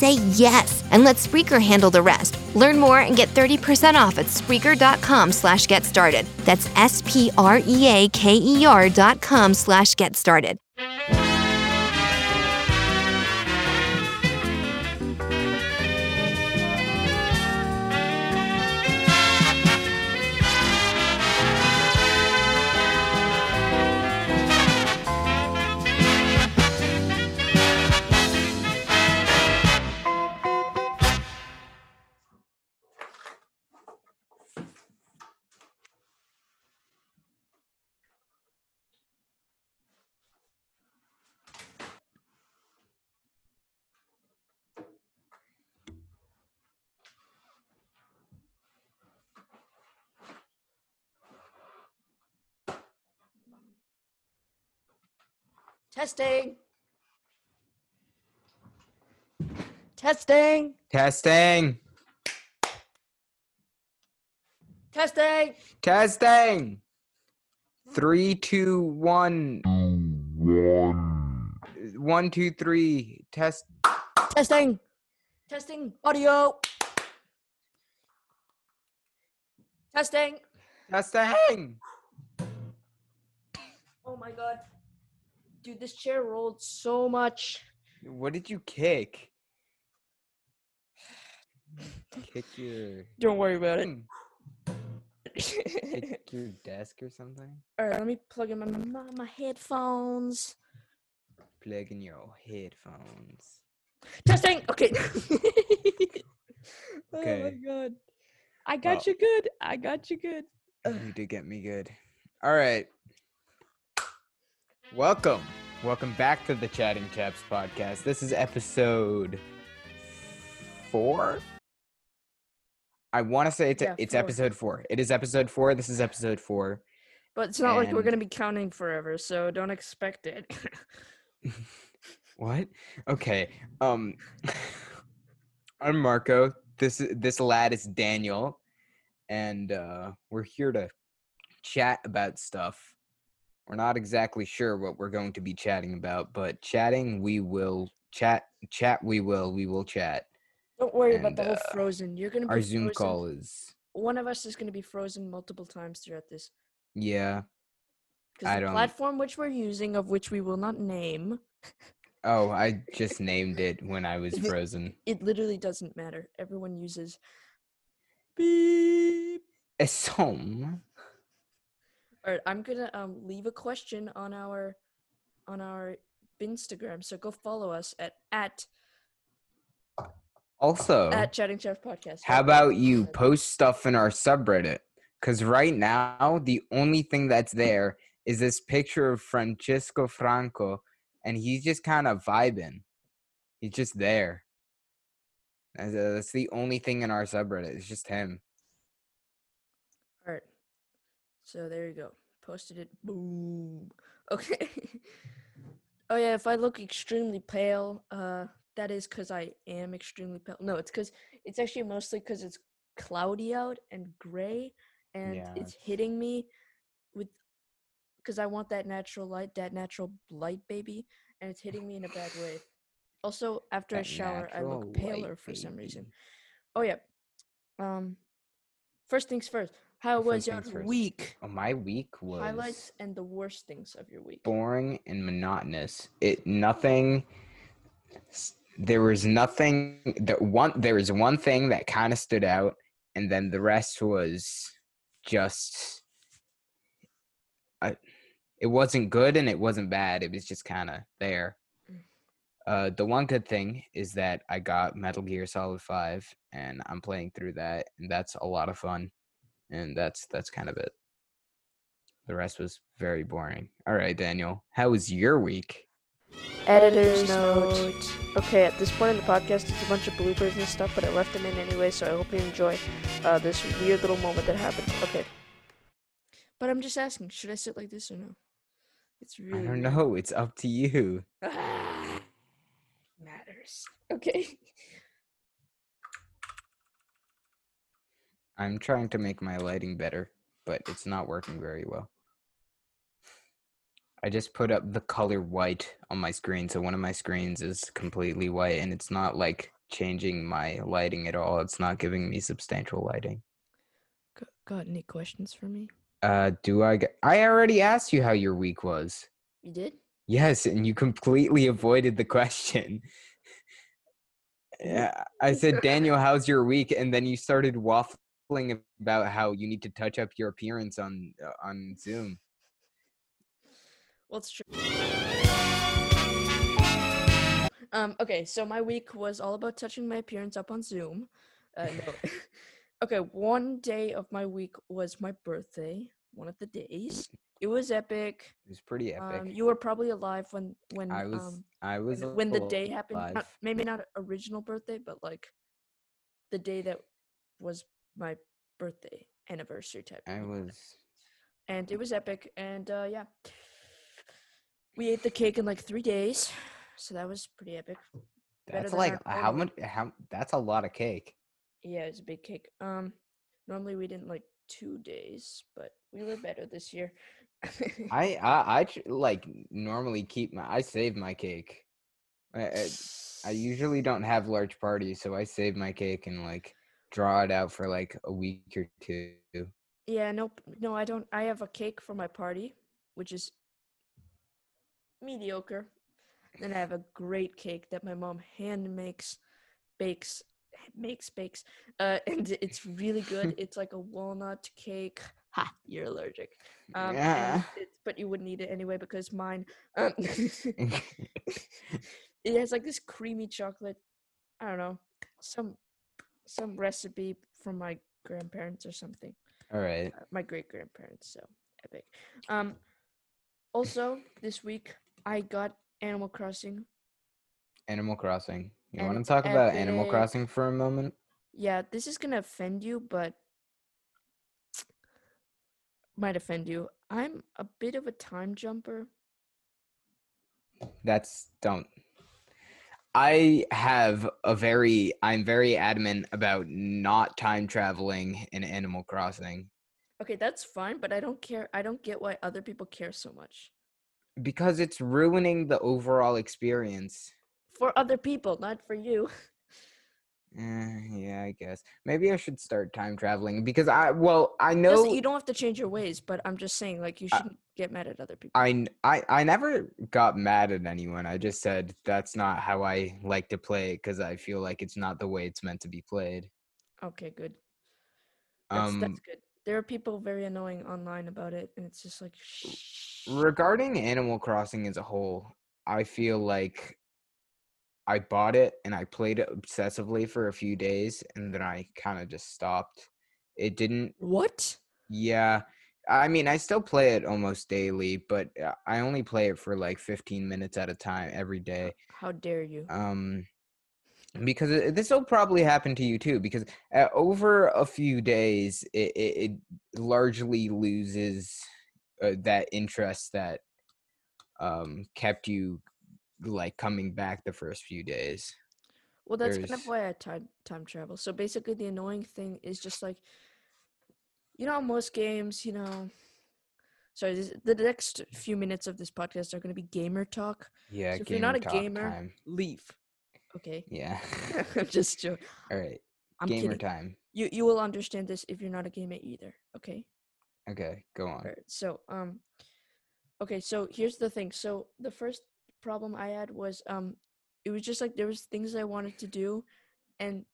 say yes and let Spreaker handle the rest. Learn more and get 30% off at Spreaker.com slash get started. That's S-P-R-E-A-K-E-R dot com slash get started. Testing. Testing. Testing. Testing. Testing. Three, two, one. One, two, three. Test. Testing. Testing. Audio. Testing. Testing. Oh my god. Dude, this chair rolled so much. What did you kick? Kick your. Don't worry about it. Hmm, Kick your desk or something? All right, let me plug in my, my, my headphones. Plug in your headphones. Testing. Okay. okay. Oh my god. I got Well- you good. I got you good. You did get me good. All right. Welcome. Welcome back to the Chatting Chaps podcast. This is episode four. I want to say it's Yeah, it's four. episode four. It is episode four. This is episode four. But it's not like we're gonna be counting forever, so don't expect it. What? Okay. Um I'm Marco. This this lad is Daniel and uh we're here to chat about stuff. We're not exactly sure what we're going to be chatting about, but chatting we will chat chat we will we will chat. don't worry about And, the whole uh, frozen. You're gonna be Our Zoom frozen- call is One of us is gonna be frozen multiple times throughout this. yeah. Because the don't- platform which we're using, of which we will not name, Oh, I just named it when I was frozen. it literally doesn't matter. Everyone uses beep. Esom. All right, I'm gonna um leave a question on our on our Instagram. So go follow us at at Also, at Chatting Chaps Podcast. How about you post stuff in our subreddit? Because right now, the only thing that's there is this picture of Francisco Franco, and he's just kind of vibing. He's just there. That's the only thing in our subreddit. It's just him. All right. So there you go. Posted it. Boom. Okay. oh yeah, if I look extremely pale, uh that is cuz I am extremely pale. No, it's cuz it's actually mostly cuz it's cloudy out and gray and Yeah, it's hitting me with cuz I want that natural light, that natural light baby, and it's hitting me in a bad way. Also, after I shower, I look paler light for some reason. Oh yeah. Um first things first. How was your week? Oh, my week was Highlights and the worst things of your week. boring and monotonous. It nothing. There was nothing that one. There was one thing that kind of stood out, and then the rest was just. I, it wasn't good and it wasn't bad. It was just kind of there. Mm. Uh, the one good thing is that I got Metal Gear Solid Five, and I'm playing through that, and that's a lot of fun. And that's that's kind of it. The rest was very boring. All right, Daniel, how was your week? Editor's note. Okay, at this point in the podcast, it's a bunch of bloopers and stuff, but I left them in anyway, so I hope you enjoy uh, this weird little moment that happened. Okay. But I'm just asking, should I sit like this or no? It's really I don't know. It's up to you. Ah, matters. Okay. I'm trying to make my lighting better, but it's not working very well. I just put up the color white on my screen, so one of my screens is completely white, and it's not like changing my lighting at all. It's not giving me substantial lighting. G- Got any questions for me? Uh, do I? Get, I already asked you how your week was. You did? Yes, and you completely avoided the question. Yeah, I said, Daniel, how's your week? And then you started waffling about how you need to touch up your appearance on uh, on Zoom. Well, it's true. Um, okay, so my week was all about touching my appearance up on Zoom. Uh, no. okay, one day of my week was my birthday. One of the days. It was epic. It was pretty epic. Um, you were probably alive when when I was um, I was when, when the day happened. Not, maybe not original birthday, but like the day that was my birthday anniversary type. I was and it was epic. And uh, yeah, we ate the cake in like three days, so that was pretty epic. that's like how much how that's a lot of cake. Yeah, it's a big cake. Um, normally we didn't like two days, but we were better this year. I I I like normally keep my I save my cake. I, I, I usually don't have large parties, so I save my cake and like draw it out for like a week or two. Yeah, nope. No, I don't. I have a cake for my party, which is mediocre. Then I have a great cake that my mom hand makes, bakes, makes, bakes, uh, and it's really good. it's like a walnut cake. Ha! You're allergic. Um, Yeah. but you wouldn't eat it anyway because mine. Um, it has like this creamy chocolate. I don't know, some some recipe from my grandparents or something All right. uh, my great grandparents. So epic. Um, also this week I got Animal Crossing. Animal Crossing. You want to talk about Animal. Crossing for a moment? Yeah, this is gonna offend you, but might offend you. I'm a bit of a time jumper. That's don't. I have a very I'm very adamant about not time traveling in Animal Crossing Okay, that's fine, but I don't care. I don't get why other people care so much. because it's ruining the overall experience. For other people, not for you. Eh, yeah, I guess. Maybe I should start time traveling because I well, I Doesn't- know you don't have to change your ways, but I'm just saying, like, you I- shouldn't get mad at other people. I, I I never got mad at anyone. I just said that's not how I like to play it because I feel like it's not the way it's meant to be played. Okay, good. That's, Um, that's good. There are people very annoying online about it, and it's just like, shh. regarding Animal Crossing as a whole, I feel like I bought it and I played it obsessively for a few days and then I kind of just stopped. It didn't What? Yeah. I mean, I still play it almost daily, but uh, I only play it for like 15 minutes at a time every day. How dare you? Um because it, this will probably happen to you too because uh, over a few days it, it, it largely loses uh, that interest that um kept you like coming back the first few days. Well, that's kind of why I time time travel. So basically, the annoying thing is just like, you know, most games, you know. Sorry, this, the next few minutes of this podcast are going to be gamer talk. Yeah, So if you're not a gamer, time. Leave. Okay, Yeah. I'm just joking. All right. I'm gamer kidding. time. You you will understand this if you're not a gamer either. Okay. Okay, go on. Alright, so um okay, so here's the thing. So the first problem I had was um it was just like there was things I wanted to do and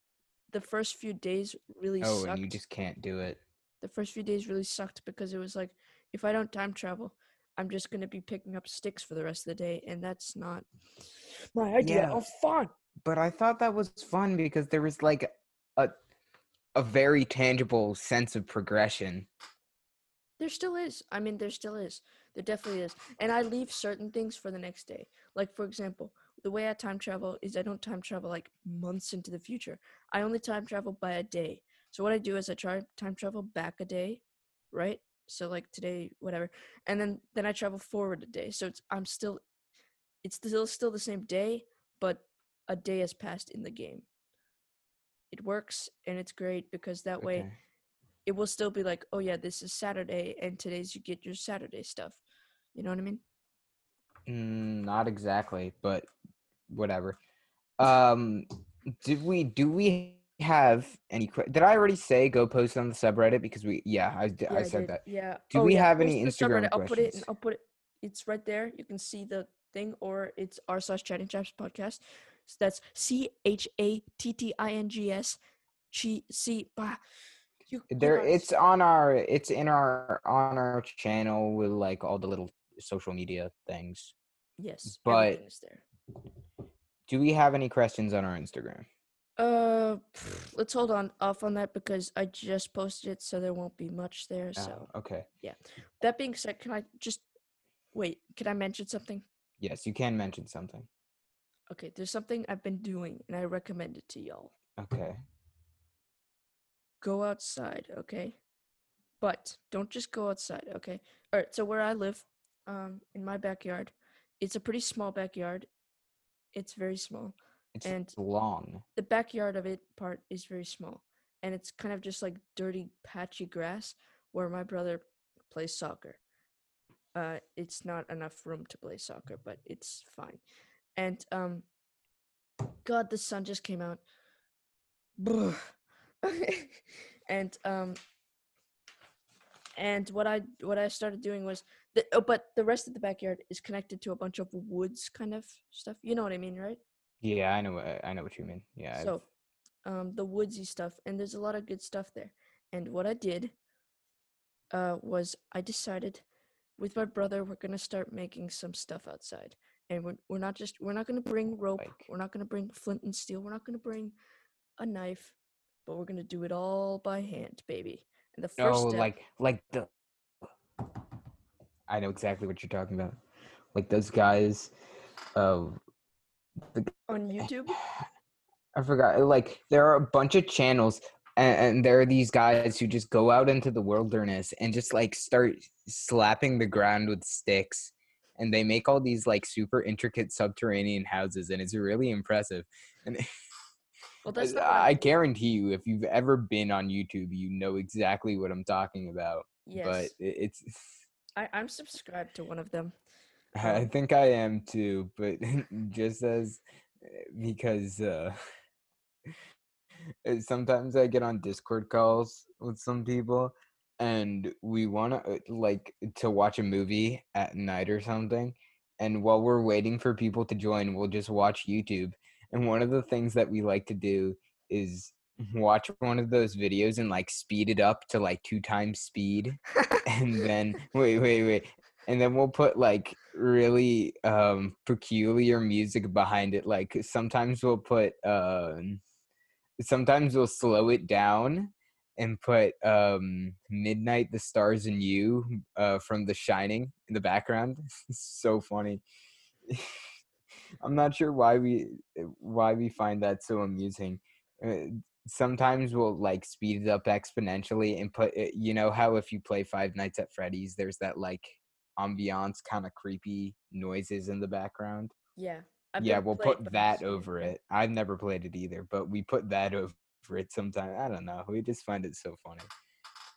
the first few days really Oh, sucked. and you just can't do it. The first few days really sucked because it was like if I don't time travel, I'm just gonna be picking up sticks for the rest of the day, and that's not my idea Yeah. of fun. But I thought that was fun because there was like a a very tangible sense of progression. There still is. I mean, there still is. There definitely is. And I leave certain things for the next day. Like, for example, the way I time travel is I don't time travel like months into the future. I only time travel by a day. So what I do is I try time travel back a day, right? So like today, whatever, and then then I travel forward a day. So it's I'm still, it's still still the same day, but a day has passed in the game. It works and it's great because that way Okay. It will still be like, oh yeah, this is Saturday, and today's you get your Saturday stuff. You know what I mean? Mm, not exactly, but whatever. Um, did we do we have any? que- Did I already say go post on the subreddit because we? Yeah, I I said did. that. Yeah. Do Oh, we yeah, have any Instagram. I'll put it. I'll put it. It's right there. You can see the thing, or it's r slash chatting chaps podcast. So that's C H A T T I N G S. Chi C. Bah. You, There, it's on our, it's in our on our channel with like all the little social media things. yes, but- is there. Do we have any questions on our Instagram? Uh, let's hold on off on that because I just posted it, so there won't be much there. Oh, So okay. Yeah. That being said, can I just wait? Can I mention something? Yes, you can mention something. Okay, there's something I've been doing and I recommend it to y'all. Okay. Go outside, okay? But don't just go outside, okay? All right, so where I live, um, in my backyard, it's a pretty small backyard. It's very small. It's And- long. The backyard of it part is very small. And it's kind of just like dirty, patchy grass where my brother plays soccer. Uh, it's not enough room to play soccer, but it's fine. And um, God, the sun just came out. Brr. and um, and what I what I started doing was the oh, but the rest of the backyard is connected to a bunch of woods kind of stuff. You know what I mean, right? Yeah, I know. what- I know what you mean. Yeah. So, um, the woodsy stuff, and there's a lot of good stuff there. And what I did, uh, was I decided with my brother we're gonna start making some stuff outside, and we're we're not just we're not gonna bring rope, Like- we're not gonna bring flint and steel, we're not gonna bring a knife, but we're gonna do it all by hand, baby. And the first Oh, step, like like the. I know exactly what you're talking about. Like those guys. Uh, on YouTube, I forgot. Like there are a bunch of channels, and, and there are these guys who just go out into the wilderness and just like start slapping the ground with sticks, and they make all these like super intricate subterranean houses, and it's really impressive. And well, that's I, I guarantee you, if you've ever been on YouTube, you know exactly what I'm talking about. yes, But it, it's. I I'm subscribed to one of them. I Um, think I am too, but just as eh, because uh uh, sometimes I get on Discord calls with some people and we want to like to watch a movie at night or something and while we're waiting for people to join we'll just watch YouTube and one of the things that we like to do is watch one of those videos and like speed it up to like two times speed and then wait wait wait and then we'll put like really um peculiar music behind it like sometimes we'll put um sometimes we'll slow it down and put um midnight the stars and you uh from the shining in the background. It's so funny i'm not sure why we why we find that so amusing uh, sometimes we'll like speed it up exponentially and put it, you know how if you play five nights at freddy's there's that like ambiance kind of creepy noises in the background Yeah. I've yeah we'll put that it, over it i've never played it either but we put that over it sometimes i don't know we just find it so funny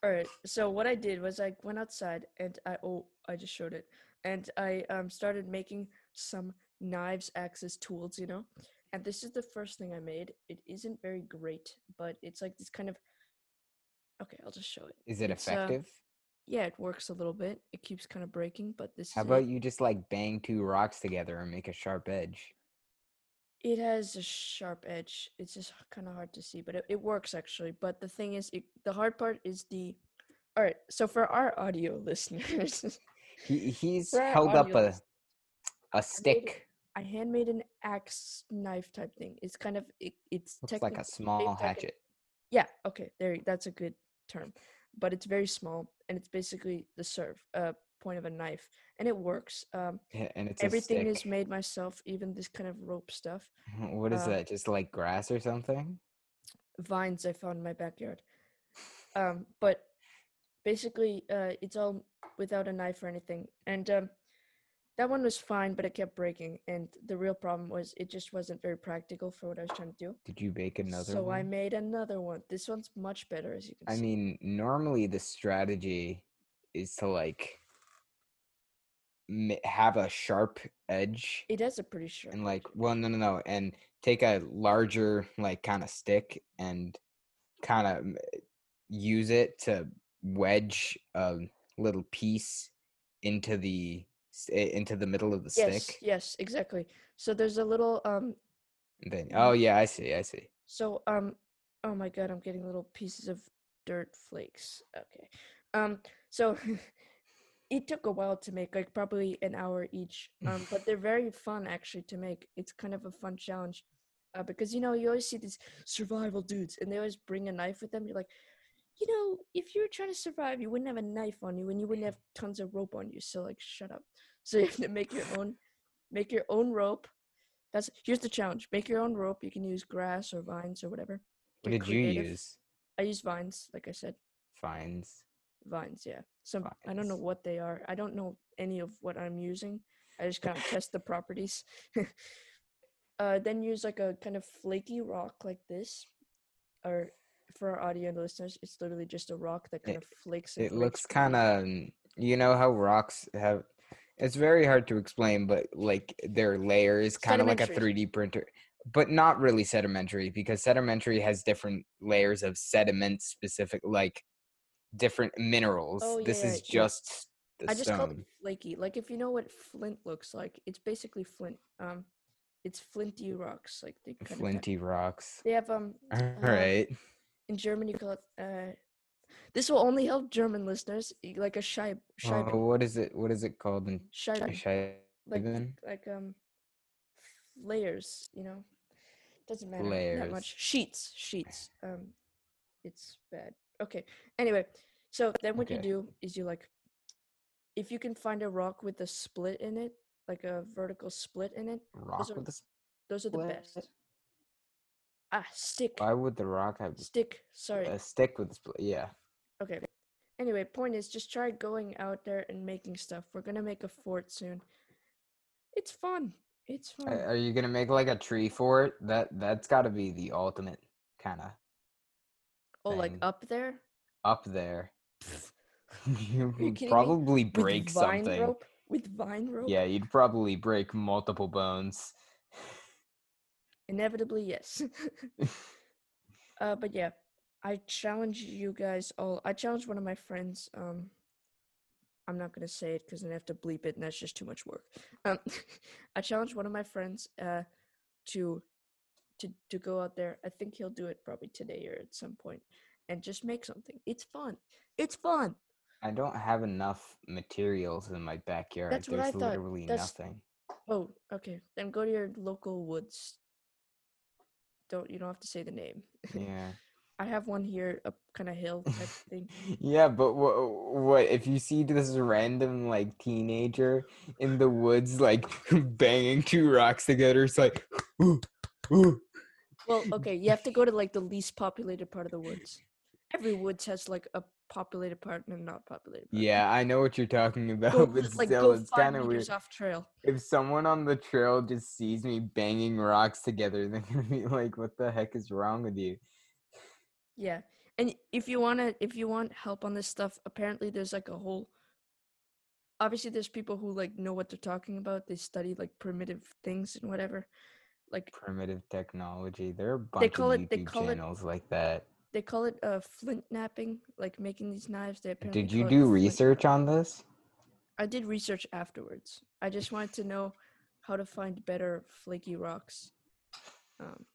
All right. So what I did was I went outside and I oh I just showed it and I um started making some knives, axes, tools, you know. And this is the first thing I made. It isn't very great, but it's like this kind of. Okay, I'll just show it. is it It's, uh, effective Yeah, it works a little bit. It keeps kind of breaking, but this how is about it. you just like bang two rocks together and make a sharp edge It has a sharp edge. It's just kind of hard to see, but it, it works actually. But the thing is, it, the hard part is the. All right, so for our audio listeners, He he's held up a a made it- stick. I handmade an axe knife type thing. It's kind of it, it's Looks like a small hatchet. Yeah, okay, there. That's a good term, but it's very small, and it's basically the serve, uh, point of a knife, and it works. Um, Yeah, and it's everything is made myself, even this kind of rope stuff. What is uh, that? Just like grass or something? Vines I found in my backyard. Um, but basically, uh, it's all without a knife or anything, and um, that one was fine, but it kept breaking, and the real problem was it just wasn't very practical for what I was trying to do. Did you bake another so I made another one. This one's much better, as you can see. I see. mean, normally the strategy is to like have a sharp edge it has a pretty sharp. and like well no no no and take a larger like kind of stick and kind of use it to wedge a little piece into the into the middle of the yes, stick yes, exactly. So there's a little um. and then oh yeah i see i see So um. Oh my god, I'm getting little pieces of dirt flakes. Okay. Um. So. It took a while to make, like probably an hour each. Um, but they're very fun actually to make. It's kind of a fun challenge, uh, because you know you always see these survival dudes, and they always bring a knife with them. You're like, you know, if you were trying to survive, you wouldn't have a knife on you, and you wouldn't have tons of rope on you. So like, shut up. So you have to make your own, make your own rope. That's here's the challenge: make your own rope. You can use grass or vines or whatever. what Get did you use I use vines, like I said, fines vines. Yeah, some I don't know what they are. I don't know any of what I'm using. I just kind of test the properties. uh, then use like a kind of flaky rock like this, or for our audio listeners, it's literally just a rock that kind It- of flakes. it flakes looks kind of you know how rocks have it's very hard to explain but like their layers kind of like a 3d printer but not really sedimentary because sedimentary has different layers of sediment specific like different minerals Oh, yeah, this is yeah. just the I just call it flaky. Like if you know what flint looks like, it's basically flint. Um, it's flinty rocks. Like they kind of flinty rocks They have um all uh, right in Germany you call it uh. This will only help German listeners, like a Scheib, Scheibe, oh, what is it what is it called in Scheibe, like Scheiben? like um layers. You know, doesn't matter that much. Sheets, sheets. Um, it's bad. Okay. Anyway, so then what you do is you like, if you can find a rock with a split in it, like a vertical split in it, rock are- with a those are the best. Ah, stick, why would the rock have stick. Sorry. a stick with split yeah Okay. Anyway, point is just try going out there and making stuff. We're gonna make a fort soon. It's fun. It's fun. Are you gonna make like a tree for it? That that's got to be the ultimate kind of oh, like up there? up there. you you would kidding me? probably With break vine something. rope? With vine rope? Yeah, you'd probably break multiple bones. Inevitably, yes. uh, but yeah, I challenge you guys all. I challenge one of my friends. Um, I'm not gonna say it because then I have to bleep it, and that's just too much work. Um, I challenge one of my friends uh, to to to go out there. I think he'll do it probably today or at some point, and just make something. It's fun. It's fun. I don't have enough materials in my backyard. That's what There's I thought. literally That's- nothing. Oh, okay. Then go to your local woods. Don't you don't have to say the name. Yeah. I have one here, a kind of hill type thing. yeah, but what, what if you see this random like teenager in the woods like banging two rocks together? It's like, ooh, ooh. Well, okay, you have to go to like the least populated part of the woods. Every woods has like a populated part and a not populated part. Yeah, I know what you're talking about, Go, but like still, it's kind of weird. off trail. If someone on the trail just sees me banging rocks together, they're gonna be like, "What the heck is wrong with you?" Yeah, and if you wanna, if you want help on this stuff, apparently there's like a whole. Obviously, there's people who like know what they're talking about. They study like primitive things and whatever. Like Primitive technology. There are a bunch call of it- they call it like that. they call it uh flint knapping, like making these knives. They apparently Did you do research on this? I did research afterwards. I just wanted to know how to find better flaky rocks. Um,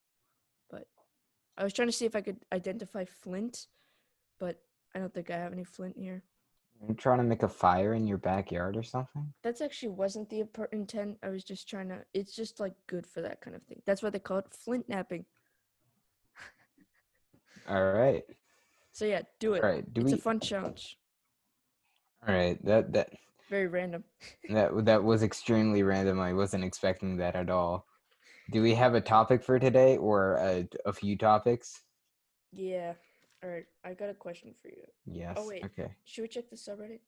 I was trying to see if I could identify flint, but I don't think I have any flint here. You're trying to make a fire in your backyard or something? That's actually wasn't the intent. I was just trying to. It's just like good for that kind of thing. That's why they call it flint knapping. All right. So yeah, do it. All right. Do it's we a fun challenge. All right. That that Very random. that that was extremely random. I wasn't expecting that at all. Do we have a topic for today or a, a few topics? Yeah. All right. I got a question for you. Yes. Oh, wait. Okay. Should we check the subreddit?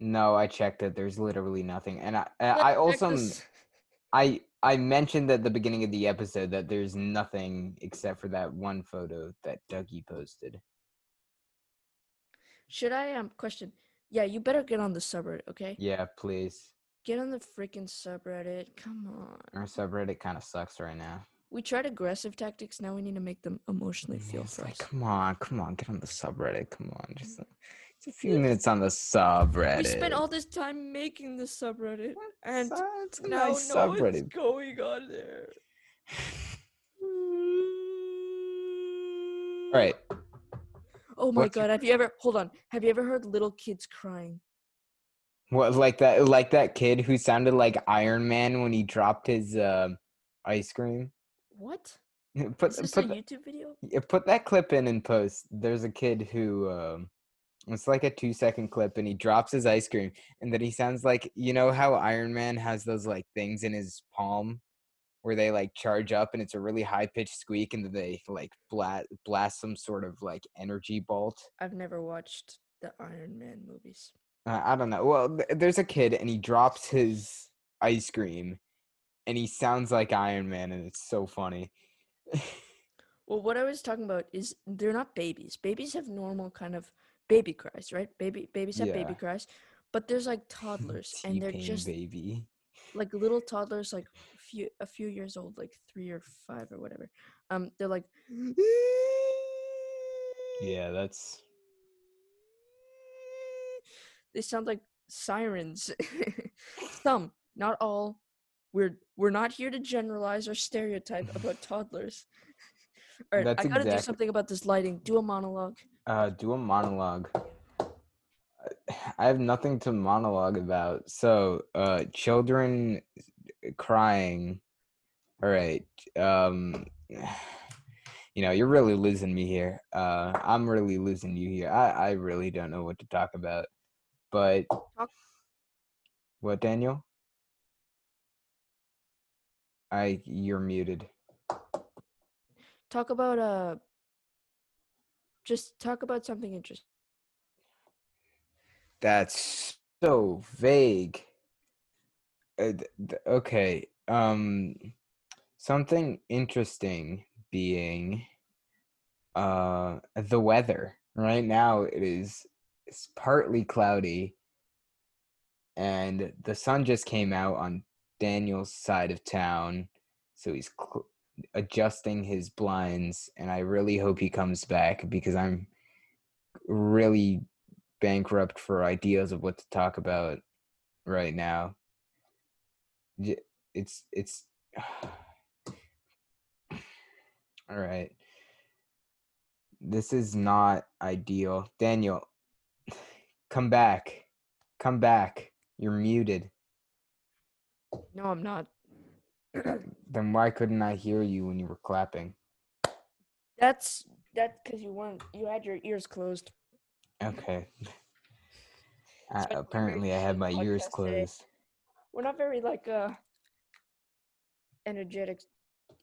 No, I checked it. There's literally nothing. And I I I also I I mentioned at the beginning of the episode that there's nothing except for that one photo that Dougie posted. Should I um question? Yeah, you better get on the subreddit, okay? Yeah, please. Get on the freaking subreddit. Come on. Our subreddit kind of sucks right now. We tried aggressive tactics. Now we need to make them emotionally feel It's for like, us. come on, come on, get on the subreddit. Come on, just a, just a few minutes on the subreddit. We spent all this time making the subreddit, and So- it's now nice no one's subreddit. going on there. All right. Oh my What's your- god! Have you ever hold on? Have you ever heard little kids crying? What like that like that kid who sounded like Iron Man when he dropped his uh, ice cream? What? Put Is this put a the- YouTube video? yeah, put that clip in and post. There's a kid who um it's like a two second clip and he drops his ice cream and then he sounds like you know how Iron Man has those like things in his palm where they like charge up and it's a really high pitched squeak and then they like blast blast some sort of like energy bolt. I've never watched the Iron Man movies. Uh, I don't know. Well, th- there's a kid and he drops his ice cream and he sounds like Iron Man and it's so funny. Well, what I was talking about is they're not babies. Babies have normal kind of baby cries, right? Baby babies have baby cries, but there's like toddlers, and they're just baby. like little toddlers, like few a few years old, like three or five or whatever. Um, they're like, Yeah, that's they sound like sirens. Some, not all. We're we're not here to generalize or stereotype about toddlers. All right, That's I gotta do something about this lighting. Do a monologue. uh do a monologue. I have nothing to monologue about. So, uh children crying. All right. Um you know, you're really losing me here. Uh I'm really losing you here. I I really don't know what to talk about. But What, Daniel? I you're muted. Talk about uh. Just talk about something interesting. That's so vague. Uh, th- okay. Um something interesting being uh the weather. Right now it is it's partly cloudy and the sun just came out on Daniel's side of town so he's cl- adjusting his blinds and I really hope he comes back because I'm really bankrupt for ideas of what to talk about right now. It's it's all right. This is not ideal. Daniel, come back. Come back. You're muted. No, I'm not. Then why couldn't I hear you when you were clapping? That's that's because you weren't. You had your ears closed. Okay. Very apparently, I had my ears closed. We're not very like uh energetic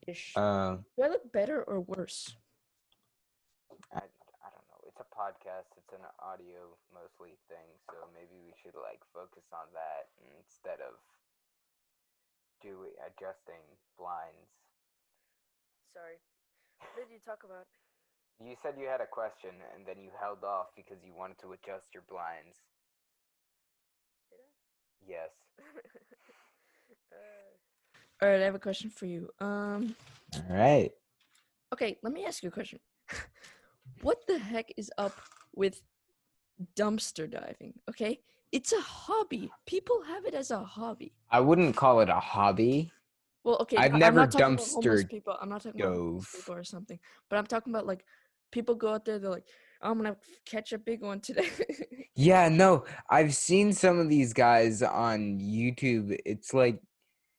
ish. Uh, Do I look better or worse? I, I don't know. It's a podcast. It's an audio mostly thing, so maybe we should like focus on that instead of doing adjusting blinds. Sorry. What did you talk about? You said you had a question, and then you held off because you wanted to adjust your blinds. Did I? Yes. uh, all right, I have a question for you. Um, All right. okay, let me ask you a question. what the heck is up with dumpster diving? Okay, it's a hobby. People have it as a hobby. I wouldn't call it a hobby. Well, okay, I've never I'm not talking about homeless dumpster people. I'm not talking about homeless people or something, but I'm talking about like people go out there. They're like, I'm gonna catch a big one today. Yeah, no, I've seen some of these guys on YouTube. It's like,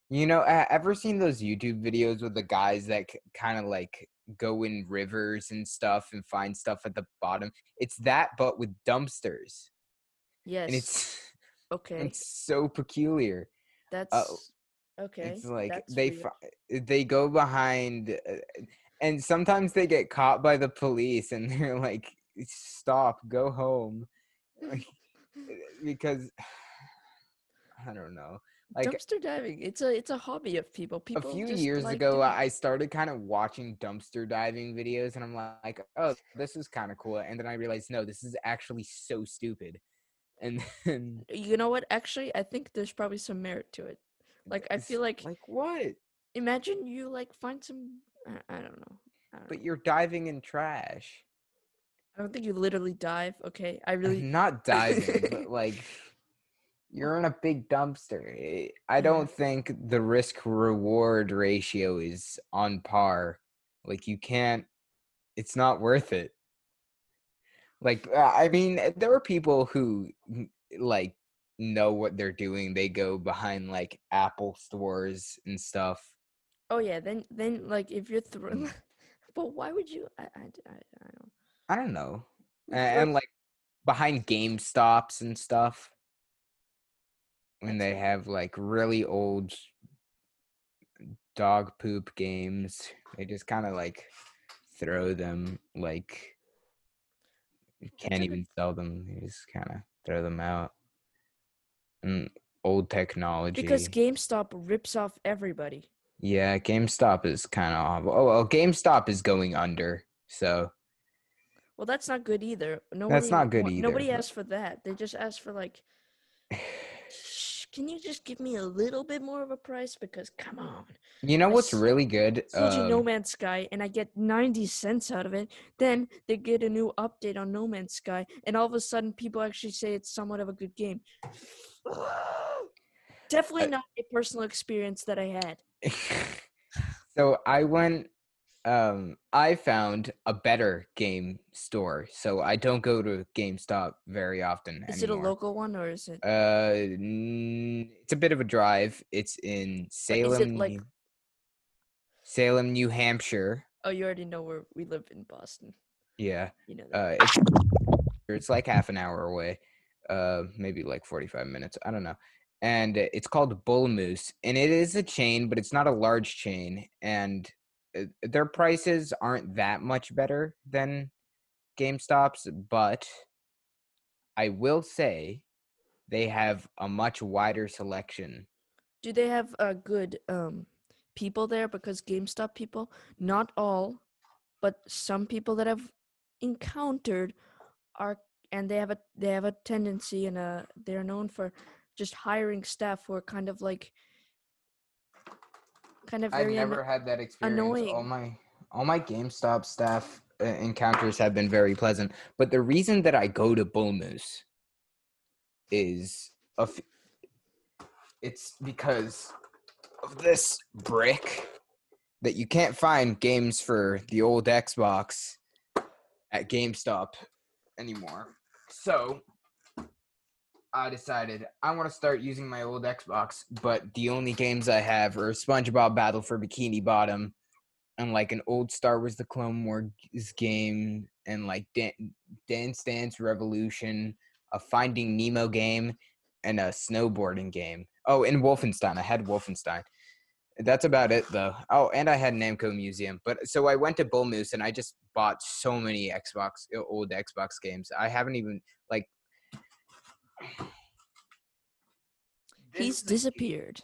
you know, ever seen those YouTube videos with the guys that kind of like go in rivers and stuff and find stuff at the bottom? It's that, but with dumpsters, yes. and it's okay. it's so peculiar. That's okay. It's like that's they fi- they go behind, uh, and sometimes they get caught by the police, and they're like, "Stop, go home," like, because I don't know. Like dumpster diving. It's a it's a hobby of people. people a few years like ago. I started kind of watching dumpster diving videos, and I'm like, "Oh, this is kind of cool." And then I realized, no, this is actually so stupid. And then uh, you know what? Actually, I think there's probably some merit to it. Like I feel like, like what? imagine you like find some. I, I don't know. I don't, But know. you're diving in trash. I don't think you literally dive. Okay, I really. not diving, but like you're in a big dumpster. I don't think the risk reward ratio is on par. Like you can't it's not worth it. Like uh, I mean, eh, there are people who like know what they're doing. They go behind like Apple stores and stuff. Oh yeah, then then like if you're throwing, Mm. but why would you? I I, I, I don't. I don't know. A- Like, And, like behind Game Stops and stuff. When they have like really old dog poop games, they just kind of like throw them like you can't even sell them. You just kind of throw them out. And old technology. Because GameStop rips off everybody. yeah, GameStop is kind of awful. Oh well, GameStop is going under. So Well, that's not good either. Nobody, not good either, Nobody asked for that. They just asked for like, "Shh, can you just give me a little bit more of a price? Because come on, you know I what's really good? you No Um, Man's Sky, and I get ninety cents out of it. Then they get a new update on No Man's Sky, and all of a sudden, people actually say it's somewhat of a good game. Definitely not a personal experience that I had. so I went um I found a better game store. So I don't go to GameStop very often Is it a local one or is it? Uh n- it's a bit of a drive. It's in Salem like- New- Salem, New Hampshire. Oh, you already know where we live in Boston. Yeah. You know that. Uh it's it's like half an hour away. Uh maybe like 45 minutes. I don't know. And it's called Bull Moose and it is a chain, but it's not a large chain and their prices aren't that much better than GameStop's, but I will say they have a much wider selection. Do they have uh, good um people there? Because GameStop people, not all, but some people that I've encountered are, and they have a they have a tendency and uh they're known for just hiring staff who are kind of like kind of I've never had that experience. All my all my GameStop staff uh, encounters have been very pleasant. But the reason that I go to Bull Moose is a f- it's because of this brick that you can't find games for the old Xbox at GameStop anymore. So I decided I want to start using my old Xbox, but the only games I have are SpongeBob Battle for Bikini Bottom and like an old Star Wars: The Clone Wars game and like Dan- Dance Dance Revolution, a Finding Nemo game, and a snowboarding game. Oh, and Wolfenstein. I had Wolfenstein. That's about it though. Oh, and I had Namco Museum. But so I went to Bull Moose and I just bought so many Xbox old Xbox games. I haven't even he's is a game- disappeared.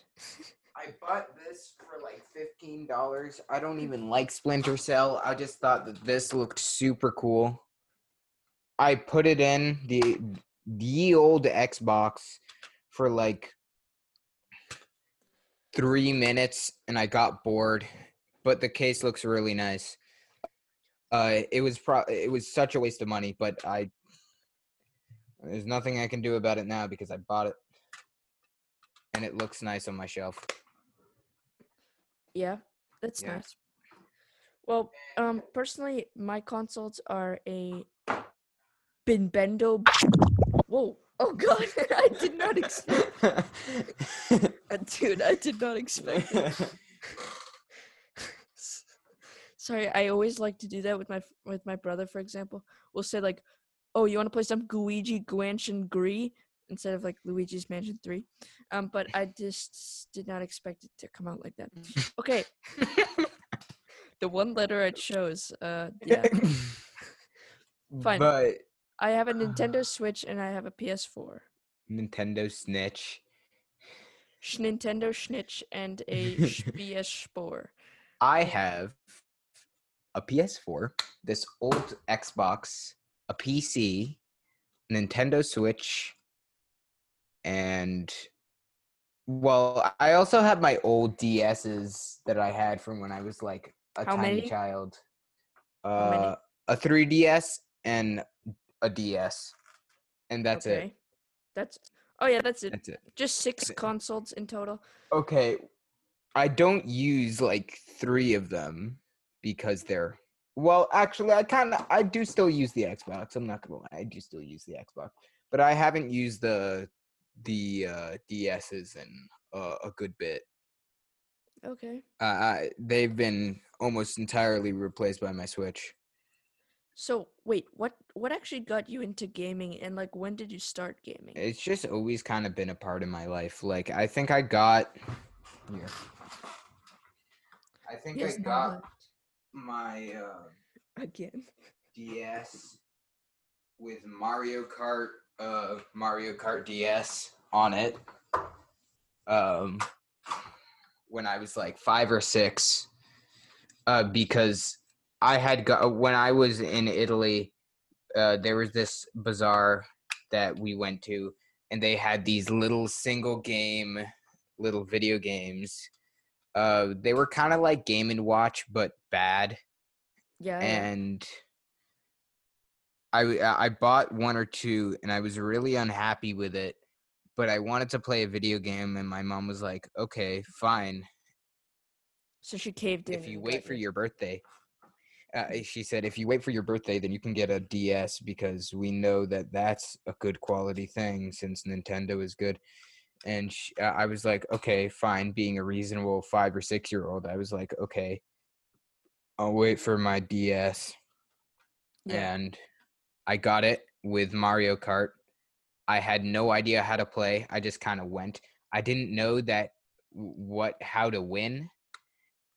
I bought this for like fifteen dollars. I don't even like Splinter Cell. I just thought that this looked super cool. I put it in the the old Xbox for like three minutes, and I got bored. But the case looks really nice. Uh, it was pro. It was such a waste of money, but I. There's nothing I can do about it now because I bought it, and it looks nice on my shelf. Yeah, that's Yeah. nice. Well, um, personally, my consoles are a Binbendo. Whoa. Oh god, I did not expect dude, I did not expect it. Sorry, I always like to do that with my with my brother, for example. We'll say like, "Oh, you want to play some Luigi Mansion Gree?" instead of like Luigi's Mansion 3. Um, but I just did not expect it to come out like that. Okay. the one letter I chose, uh yeah. Fine. But I have a Nintendo Switch and I have a PS4. Nintendo Snitch. Sh- Nintendo Snitch and a PS Spore. I have a PS4, this old Xbox, a PC, Nintendo Switch, and well, I also have my old DSs that I had from when I was like a How tiny many? child. How many? Uh, a 3DS and a DS, and that's okay. it. That's oh yeah, that's it. That's it. Just six it. consoles in total. Okay, I don't use like three of them because they're well. Actually, I kind of I do still use the Xbox. I'm not gonna lie, I do still use the Xbox, but I haven't used the the uh, DSs in uh, a good bit. Okay. Uh, I, they've been almost entirely replaced by my Switch. So wait, what what actually got you into gaming and like when did you start gaming? It's just always kind of been a part of my life. Like I think I got here. I think Yes, I got my. Uh, again. DS with Mario Kart uh Mario Kart DS on it. Um when I was like 5 or 6 uh because I had got when I was in Italy uh there was this bazaar that we went to and they had these little single game little video games. Uh they were kind of like Game and Watch but bad Yeah. And I I bought one or two and I was really unhappy with it, but I wanted to play a video game and my mom was like, "Okay, fine. so she caved in. If you wait for your birthday." Uh, she said, "If you wait for your birthday, then you can get a DS because we know that that's a good quality thing since Nintendo is good." And sh uh, I was like, "Okay, fine." Being a reasonable five or six year old, I was like, "Okay, I'll wait for my DS." Yeah. and I got it with Mario Kart. I had no idea how to play. I just kind of went. I didn't know that what how to win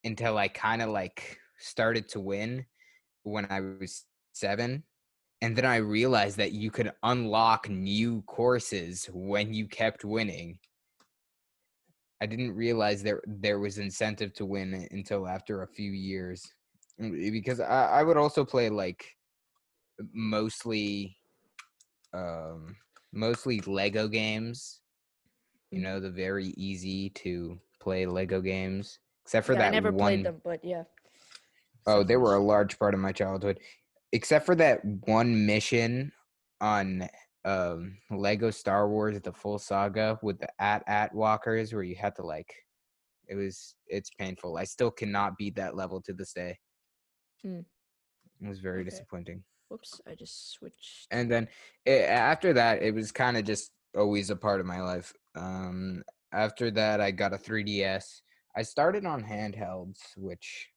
until I kind of like started to win when I was 7. And then I realized that you could unlock new courses when you kept winning. I didn't realize there there was incentive to win until after a few years. Because I, I would also play like mostly um mostly lego games you know the very easy to play lego games except for yeah, that I never one played them, but yeah. oh they were a large part of my childhood except for that one mission on um lego star wars the full saga with the at at walkers where you had to like it was it's painful i still cannot beat that level to this day Hmm. it was very Okay. disappointing Whoops, I just switched. and then it, after that it was kind of just always a part of my life um after that i got a 3ds i started on handhelds which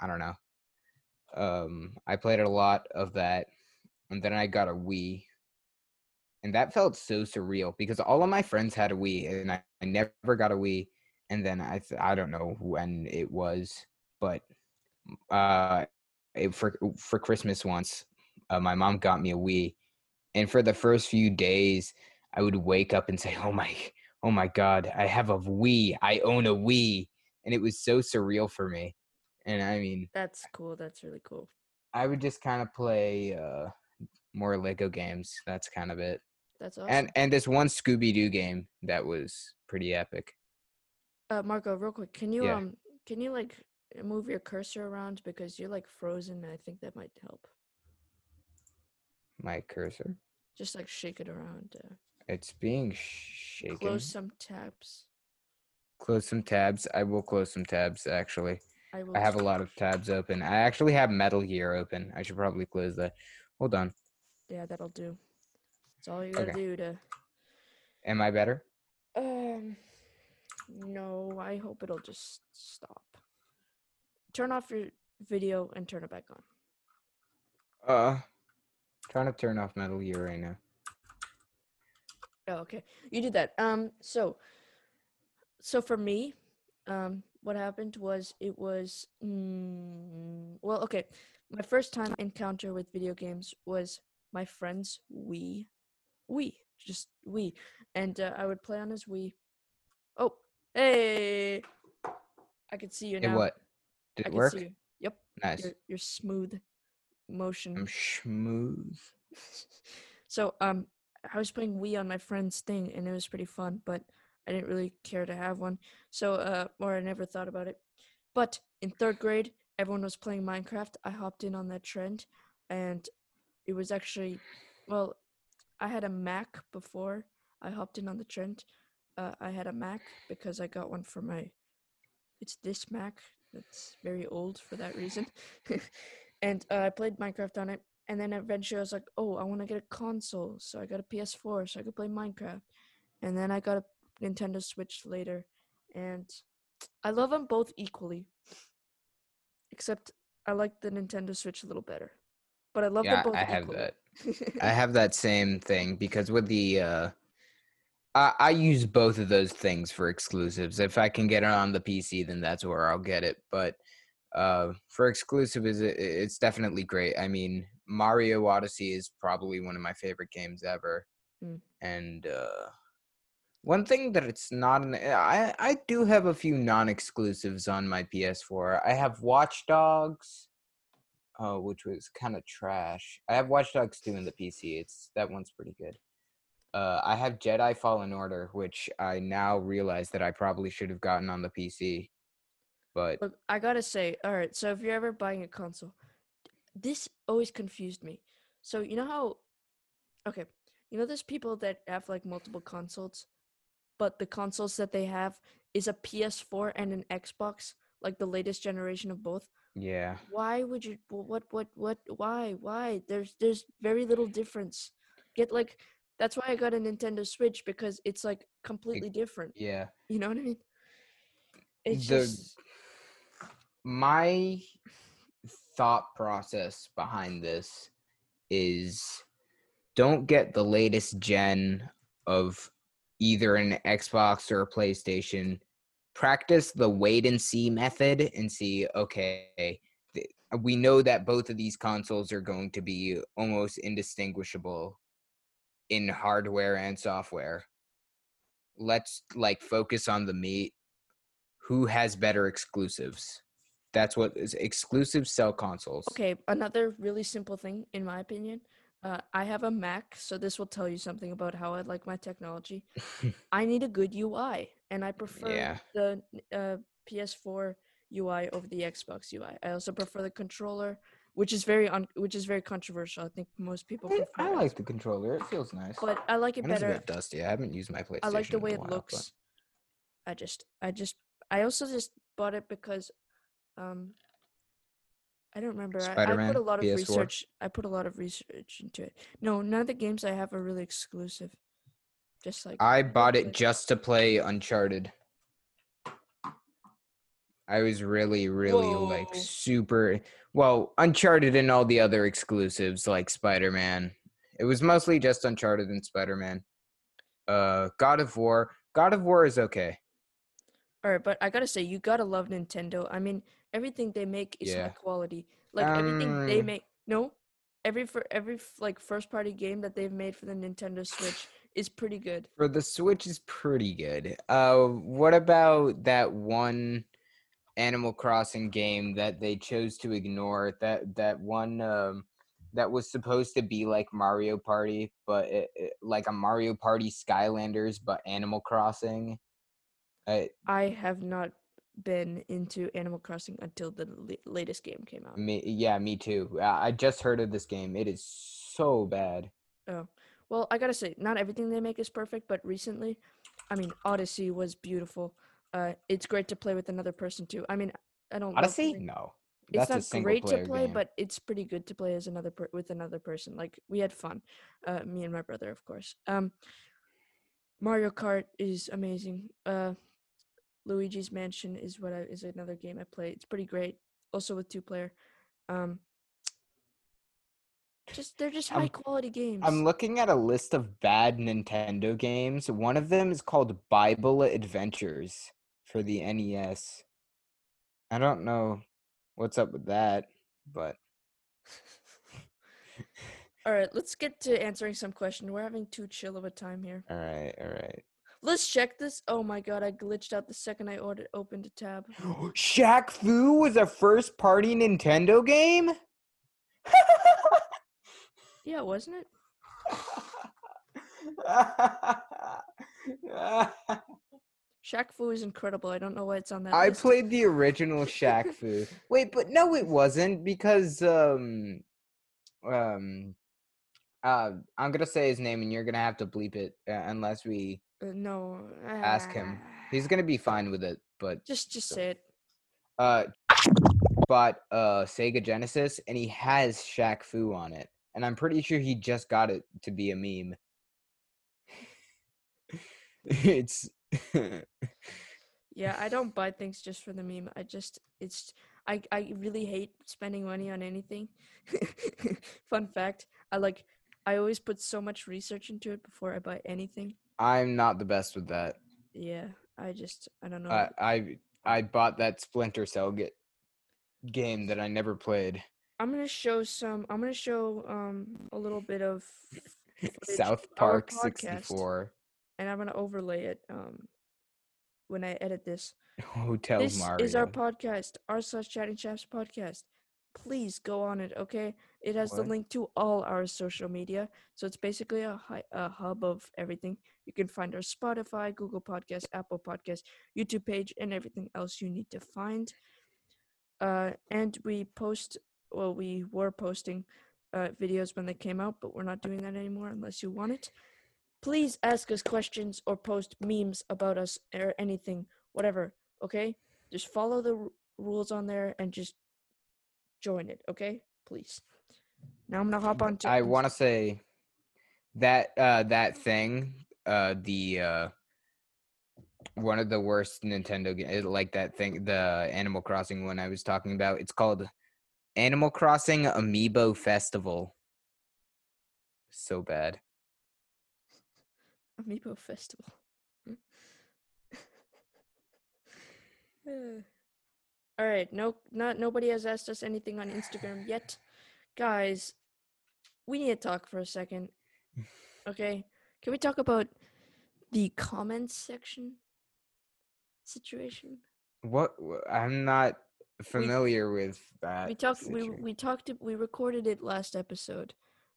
i don't know um i played a lot of that and then i got a wii and that felt so surreal because all of my friends had a wii and i, I never got a wii and then i th- i don't know when it was but uh it, for for christmas once uh, my mom got me a Wii, and for the first few days, I would wake up and say, "Oh my, oh my God, I have a Wii! I own a Wii!" And it was so surreal for me. And I mean, That's cool. That's really cool. I would just kind of play uh, more Lego games. That's kind of it. That's awesome. And and this one Scooby Doo game that was pretty epic. uh, Marco, real quick, can you Yeah. um, can you like move your cursor around because you're like frozen? and I think that might help. My cursor, Just like shake it around. Uh, it's being shaken. close some tabs. Close some tabs. I will close some tabs. Actually. I. I have a lot of tabs open. I actually have Metal Gear open. I should probably close that. Hold on. Yeah, that'll do. That's all you gotta Okay. do to. Am I better? Um, no, I hope it'll just stop. Turn off your video and turn it back on. Uh, trying to turn off Metal Gear right now. Oh, okay. You did that. Um, so, so for me, um, what happened was it was, mm, well, okay. My first time encounter with video games was my friend's Wii, Wii, just Wii, and uh, I would play on his Wii. Oh, hey! I could see you It now. what? Did it work? Yep. Nice. Your your smooth motion. I'm smooth. so um I was playing Wii on my friend's thing and it was pretty fun, but I didn't really care to have one. So uh or I never thought about it. But in third grade, everyone was playing Minecraft. I hopped in on that trend and it was actually well, I had a Mac before I hopped in on the trend. Uh, I had a Mac because I got one for my it's this Mac that's very old for that reason. and uh, I played Minecraft on it and then eventually I was like, "Oh, I want to get a console." So I got a PS4 so I could play Minecraft. And then I got a Nintendo Switch later, and I love them both equally. Except I like the Nintendo Switch a little better. But I love Yeah, them both I have equally. that. I have that same thing because with the uh I, I use both of those things for exclusives. If I can get it on the PC, then that's where I'll get it. But uh for exclusive is it, it's definitely great. I mean, Mario Odyssey is probably one of my favorite games ever. Mm. And uh one thing that it's not an I I do have a few non-exclusives on my PS4. I have Watch Dogs uh, which was kind of trash. I have Watch Dogs 2 in the PC. It's that one's pretty good. Uh, I have Jedi Fallen Order, which I now realize that I probably should have gotten on the PC. But Look, I gotta say, all right. So if you're ever buying a console, this always confused me. So you know how, okay, you know there's people that have like multiple consoles, but the consoles that they have is a PS4 and an Xbox, like the latest generation of both. yeah, Why would you? What? What? What? Why? Why? There's there's very little difference. Get like that's why I got a Nintendo Switch because it's like completely different. yeah. You know what I mean? It's The- just My thought process behind this is don't get the latest gen of either an Xbox or a PlayStation. Practice the wait and see method and see, okay, we know that both of these consoles are going to be almost indistinguishable in hardware and software. Let's like focus on the meat. Who has better exclusives? That's what is exclusive sell consoles. Okay, another really simple thing, in my opinion. Uh, I have a Mac, so this will tell you something about how I like my technology. I need a good UI, and I prefer Yeah. the uh, PS4 UI over the Xbox UI. I also prefer the controller, which is very un- which is very controversial. I think most people I, prefer. I it, like the controller. It feels nice. but I like it Mine is a better. bit dusty. I haven't used my PlayStation. I like the way it while, but- looks. I just, I just, I also just bought it because, um, I don't remember. I, I put a lot of PS4? research. I put a lot of research into it. No, none of the games I have are really exclusive. Just like I bought it just to play Uncharted. I was really, really like super well, Uncharted and all the other exclusives like Spider Man. It was mostly just Uncharted and Spider Man. Uh God of War. God of War is okay. All right, but I gotta say, you gotta love Nintendo. I mean, everything they make is high quality. Like everything they Um, make. No, every for every like first party game that they've made for the Nintendo Switch is pretty good. For the Switch is pretty good. Uh what about that one Animal Crossing game that they chose to ignore? That that one um that was supposed to be like Mario Party, but it, it, like a Mario Party Skylanders, but Animal Crossing. Uh, I have not been into Animal Crossing until the la- latest game came out. me, yeah, me too. Uh, I just heard of this game. It is so bad. Oh, well, I gotta say, not everything they make is perfect, but recently, I mean, Odyssey was beautiful. Uh, it's great to play with another person too. I mean, I don't Odyssey? No. it's That's a not great to play, game. but it's pretty good to play as another per- with another person. Like we had fun, uh, me and my brother, of course. Um, Mario Kart is amazing. Uh, Luigi's Mansion is what I, is another game I play. It's pretty great, also with two player. Um, just they're just I'm- high quality games. I'm looking at a list of bad Nintendo games. One of them is called Bible Adventures for the NES. I don't know what's up with that, but All right, let's get to answering some questions. We're having too chill of a time here. all right, all right. Let's check this. Oh my god, I glitched out the second I ordered opened a tab. Shaq Fu was a first party Nintendo game? Yeah, wasn't it? Shaq Fu is incredible. I don't know why it's on that I list. played the original Shaq Fu. Wait, but no, it wasn't because um um uh I'm gonna say his name and you're gonna have to bleep it uh, unless we Uh, no. ask him. He's gonna be fine with it, but Just just say it. uh bought uh Sega Genesis and he has Shaq Fu on it. And I'm pretty sure he just got it to be a meme. it's Yeah, I don't buy things just for the meme. I just it's I I really hate spending money on anything. Fun fact, I like I always put so much research into it before I buy anything. I'm not the best with that. Yeah, I just I don't know. I I I bought that Splinter Cell get game that I never played. I'm gonna show some. I'm gonna show um a little bit of South Park podcast, 64 and I'm gonna overlay it um when I edit this. Hotel this Mario. is our podcast, r slash chatting chaps podcast. Please go on it, okay? It has the link to all our social media, so it's basically a, hi- a hub of everything. You can find our Spotify, Google Podcast, Apple Podcast, YouTube page, and everything else you need to find. Uh, and we post, well, we were posting uh, videos when they came out, but we're not doing that anymore unless you want it. Please ask us questions or post memes about us or anything, whatever. Okay, just follow the r- rules on there and just join it. Okay, please. Now I'm gonna hop on to. I want to say that uh that thing uh the uh one of the worst Nintendo games like that thing the Animal Crossing one I was talking about it's called Animal Crossing Amiibo Festival. So bad. Amiibo Festival. All right, no, not nobody has asked us anything on Instagram yet, guys. We need to talk for a second. Okay, can we talk about the comments section situation? What I'm not familiar with that. we talked we we talked we recorded it last episode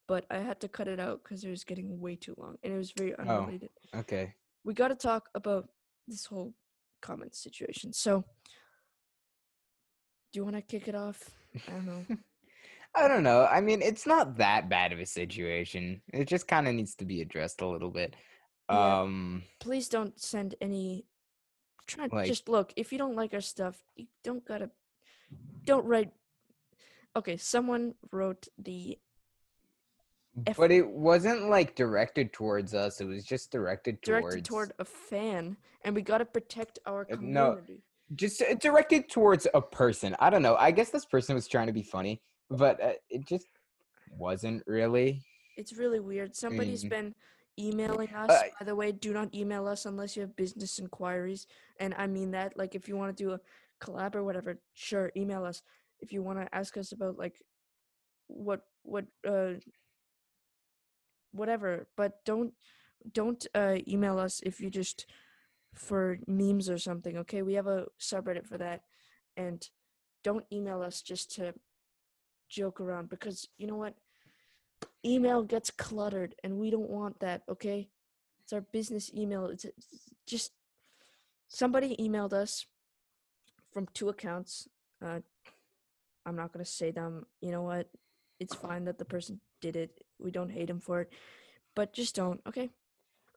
but i had to cut it out because it was getting way too long and it was very Oh. unrelated Okay. we got to talk about this whole comment situation so you want to kick it off i don't know I don't know. I mean, it's not that bad of a situation. It just kind of needs to be addressed a little bit. Yeah. Um, please don't send any try Like- just look if you don't like our stuff you don't gotta don't write okay someone wrote the F- but it wasn't like directed towards us. It was just directed towards directed toward a fan and we gotta protect our community. no. Just uh, directed towards a person. I don't know. I guess this person was trying to be funny, but uh, it just wasn't really. It's really weird. Somebody's mean- been emailing us. Uh, By the way, do not email us unless you have business inquiries. And I mean that. Like, if you want to do a collab or whatever, sure, email us. If you want to ask us about like what what uh whatever, but don't don't uh email us if you just for memes or something. Okay, we have a subreddit for that, and don't email us just to joke around because you know what? Email gets cluttered and we don't want that okay? It's our business email. It's just somebody emailed us from two accounts uh i'm not going to say them. You know what? It's fine that the person did it. We don't hate him for it. But just don't okay?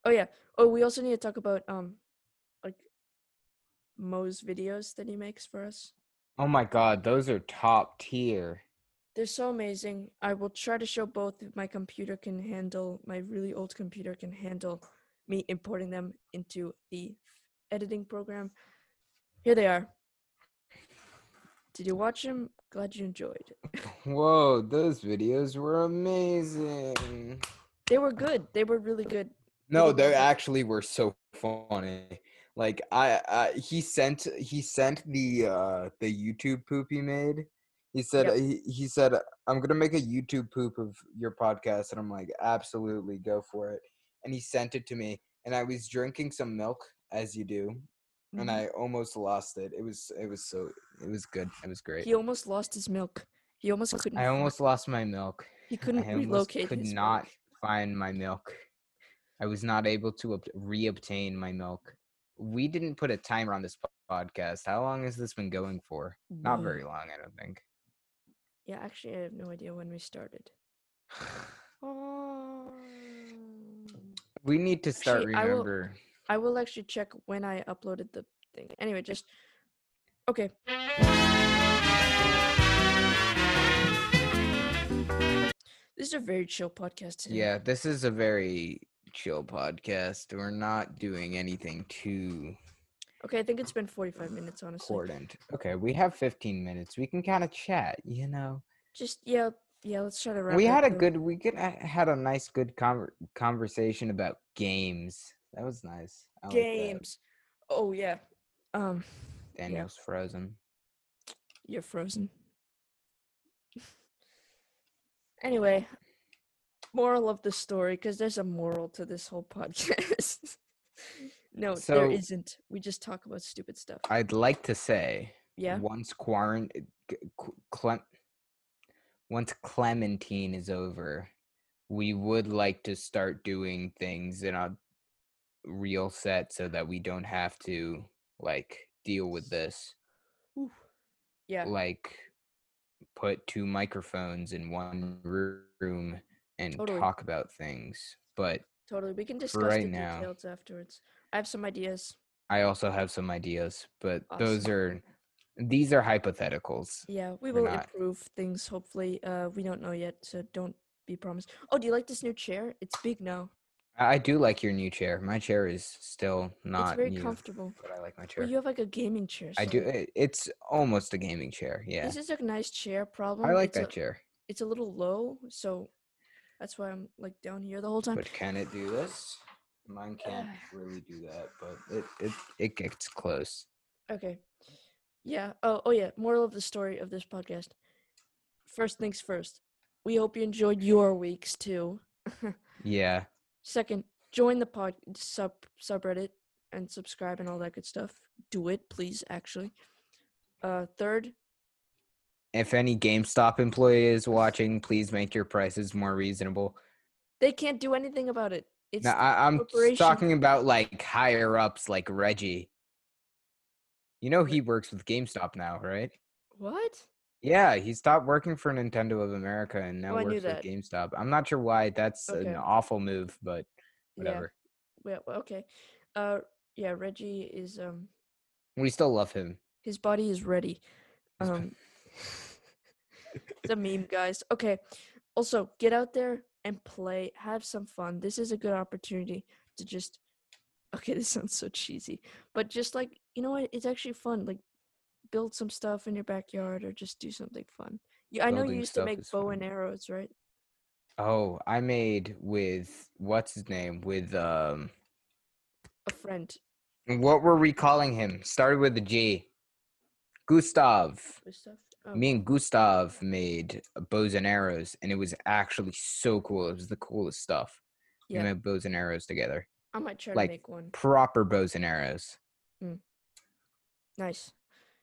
Oh yeah. Oh we also need to talk about um mo's videos that he makes for us Oh my god, those are top tier. They're so amazing. I will try to show both if my computer can handle, my really old computer can handle me importing them into the editing program. Here they are. Did you watch them? Glad you enjoyed. Whoa, those videos were amazing. They were good. They were really good. No, they actually were so funny. Like I, I he sent he sent the uh the YouTube poop he made. He said Yep. he, he said I'm gonna make a YouTube poop of your podcast, and I'm like absolutely go for it. And he sent it to me, and I was drinking some milk as you do, and Mhm. I almost lost it. It was it was so it was good. It was great. He almost lost his milk. He almost couldn't. I almost lost my milk. He couldn't I relocate could not milk. find my milk. I was not able to ob- reobtain my milk. We didn't put a timer on this podcast. How long has this been going for? Not very long, I don't think. Yeah, actually, I have no idea when we started. Oh. We need to start Actually, I will- remember. I will actually check when I uploaded the thing. Anyway, just okay. This is a very chill podcast. Today. Yeah, this is a very chill podcast. We're not doing anything too Okay, I think it's been 45 minutes, honestly. important. Okay, we have 15 minutes. We can kind of chat, you know. Just yeah, yeah. Let's try to wrap. we had a though. good we could had a nice good conver- conversation about games that was nice I like games. Oh yeah. Um, daniel's frozen you're frozen. anyway, moral of the story, because there's a moral to this whole podcast. no, there So- isn't. We just talk about stupid stuff. i'd like to say Yeah. once quarant eh, Clem- once clementine is over we would like to start doing things in a real set so that we don't have to like deal with this. Yeah. like put two microphones in one room and Totally. talk about things but Totally. We can discuss right the now- details afterwards. I have some ideas. i also have some ideas but those are these are hypotheticals Yeah, we will not- improve things hopefully. Uh we don't know yet, so don't be promised. Oh, do you like this new chair? It's big now. I do like your new chair. My chair is still not it's very new, comfortable. but I like my chair. Well, you have like a gaming chair. I do. It's almost a gaming chair. Yeah, This is a nice chair. Problem. I like it's that a, chair. It's a little low, so that's why I'm like down here the whole time. But can it do this? Mine can't really do that, but it it it gets close. Okay. Yeah. Oh, oh yeah. Moral of the story of this podcast. First things first. We hope you enjoyed your weeks too. Yeah. Second, join the pod sub subreddit and subscribe and all that good stuff. Do it, please. Actually. Uh, third, If any GameStop employee is watching, please make your prices more reasonable. they can't do anything about it. It's Now, I, I'm talking about like higher ups, like Reggie. You know he works with GameStop now, right? what? Yeah, he stopped working for Nintendo of America and now Oh, works with. GameStop. I'm not sure why that's Okay. an awful move, but whatever. Yeah. well, okay. Uh, yeah. Reggie is um We still love him. his body is ready. Um, it's a meme, guys. Okay. Also, get out there and play. Have some fun. This is a good opportunity to just. Okay, this sounds so cheesy, but just like you know what, it's actually fun. Like, build some stuff in your backyard or just do something fun. You, I know you used to make bow fun. and arrows, right? Oh, I made with what's his name? With um A friend, what were we calling him? Started with a G. Gustav. stuff. Oh, Me and Gustav made bows and arrows, and it was actually so cool. It was the coolest stuff. We yeah, made bows and arrows together. I might try like, to make one. Proper bows and arrows. Nice.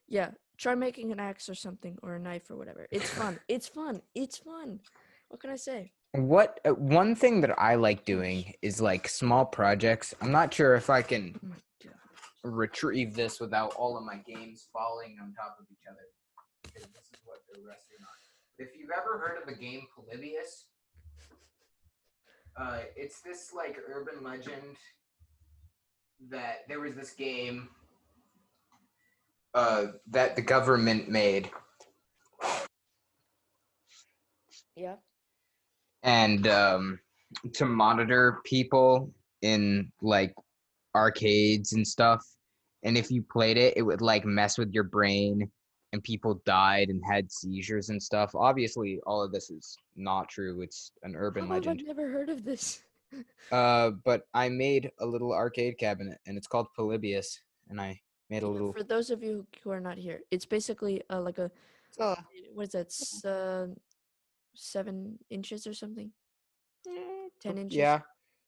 Yeah, try making an axe or something or a knife or whatever. It's fun. it's fun. It's fun. What can I say? What uh, one thing that I like doing is like small projects. I'm not sure if I can Oh retrieve this without all of my games falling on top of each other. Because this is what they're resting on. If you've ever heard of the game Polybius, uh, it's this like urban legend that there was this game uh, that the government made, Yeah. and um, to monitor people in like arcades and stuff. And if you played it, it would like mess with your brain, and people died and had seizures and stuff. Obviously, all of this is not true. It's an urban How legend. never heard of this? Uh, but I made a little arcade cabinet, and it's called Polybius, and I made a little. For those of you who are not here, it's basically uh, like a It's what is that? s- Uh, seven inches or something. Ten inches. yeah,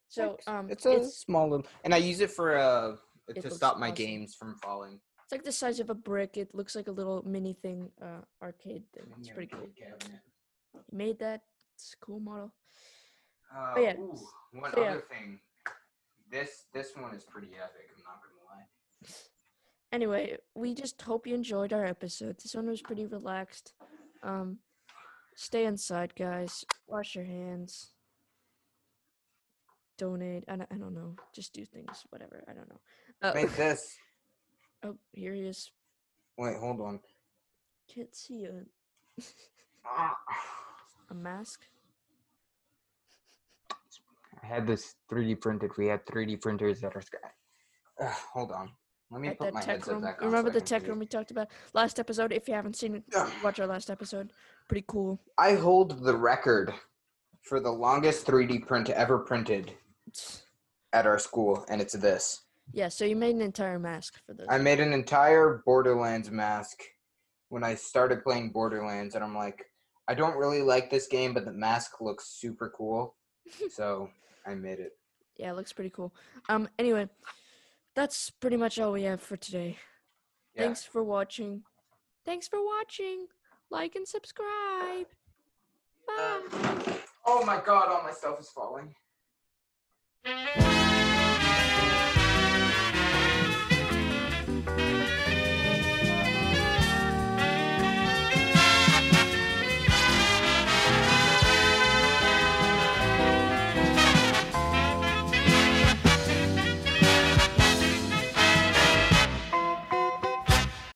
So um, it's a small little, and I use it for uh It to stop my awesome. games from falling. It's like the size of a brick. It looks like a little mini thing, uh, arcade thing. It's pretty cool. cabinet. You made that. It's a cool model. Uh, yeah, ooh, one so yeah. other thing. This this one is pretty epic. I'm not gonna lie. Anyway, we just hope you enjoyed our episode. This one was pretty relaxed. Um, stay inside, guys. Wash your hands. Donate. I don't, I don't know. Just do things. Whatever. I don't know. Uh, Made this. Oh, here he is. Wait, hold on. Can't see a, Ah. a mask. I had this 3D printed. We had 3D printers at our sky. Uh, hold on. Let me At put that my tech room. back on. Remember the tech room we talked about last episode? If you haven't seen it, watch our last episode. Pretty cool. I hold the record for the longest 3D print ever printed at our school, and it's this. Yeah, so you made an entire mask for this. I made an entire Borderlands mask when I started playing Borderlands, and I'm like, I don't really like this game, but the mask looks super cool, so I made it. yeah, it looks pretty cool. Um, anyway, that's pretty much all we have for today. Yeah. Thanks for watching. Thanks for watching. Like and subscribe. Bye. Oh my god, all my stuff is falling.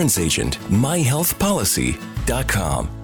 insurance agent. myhealthpolicy.com.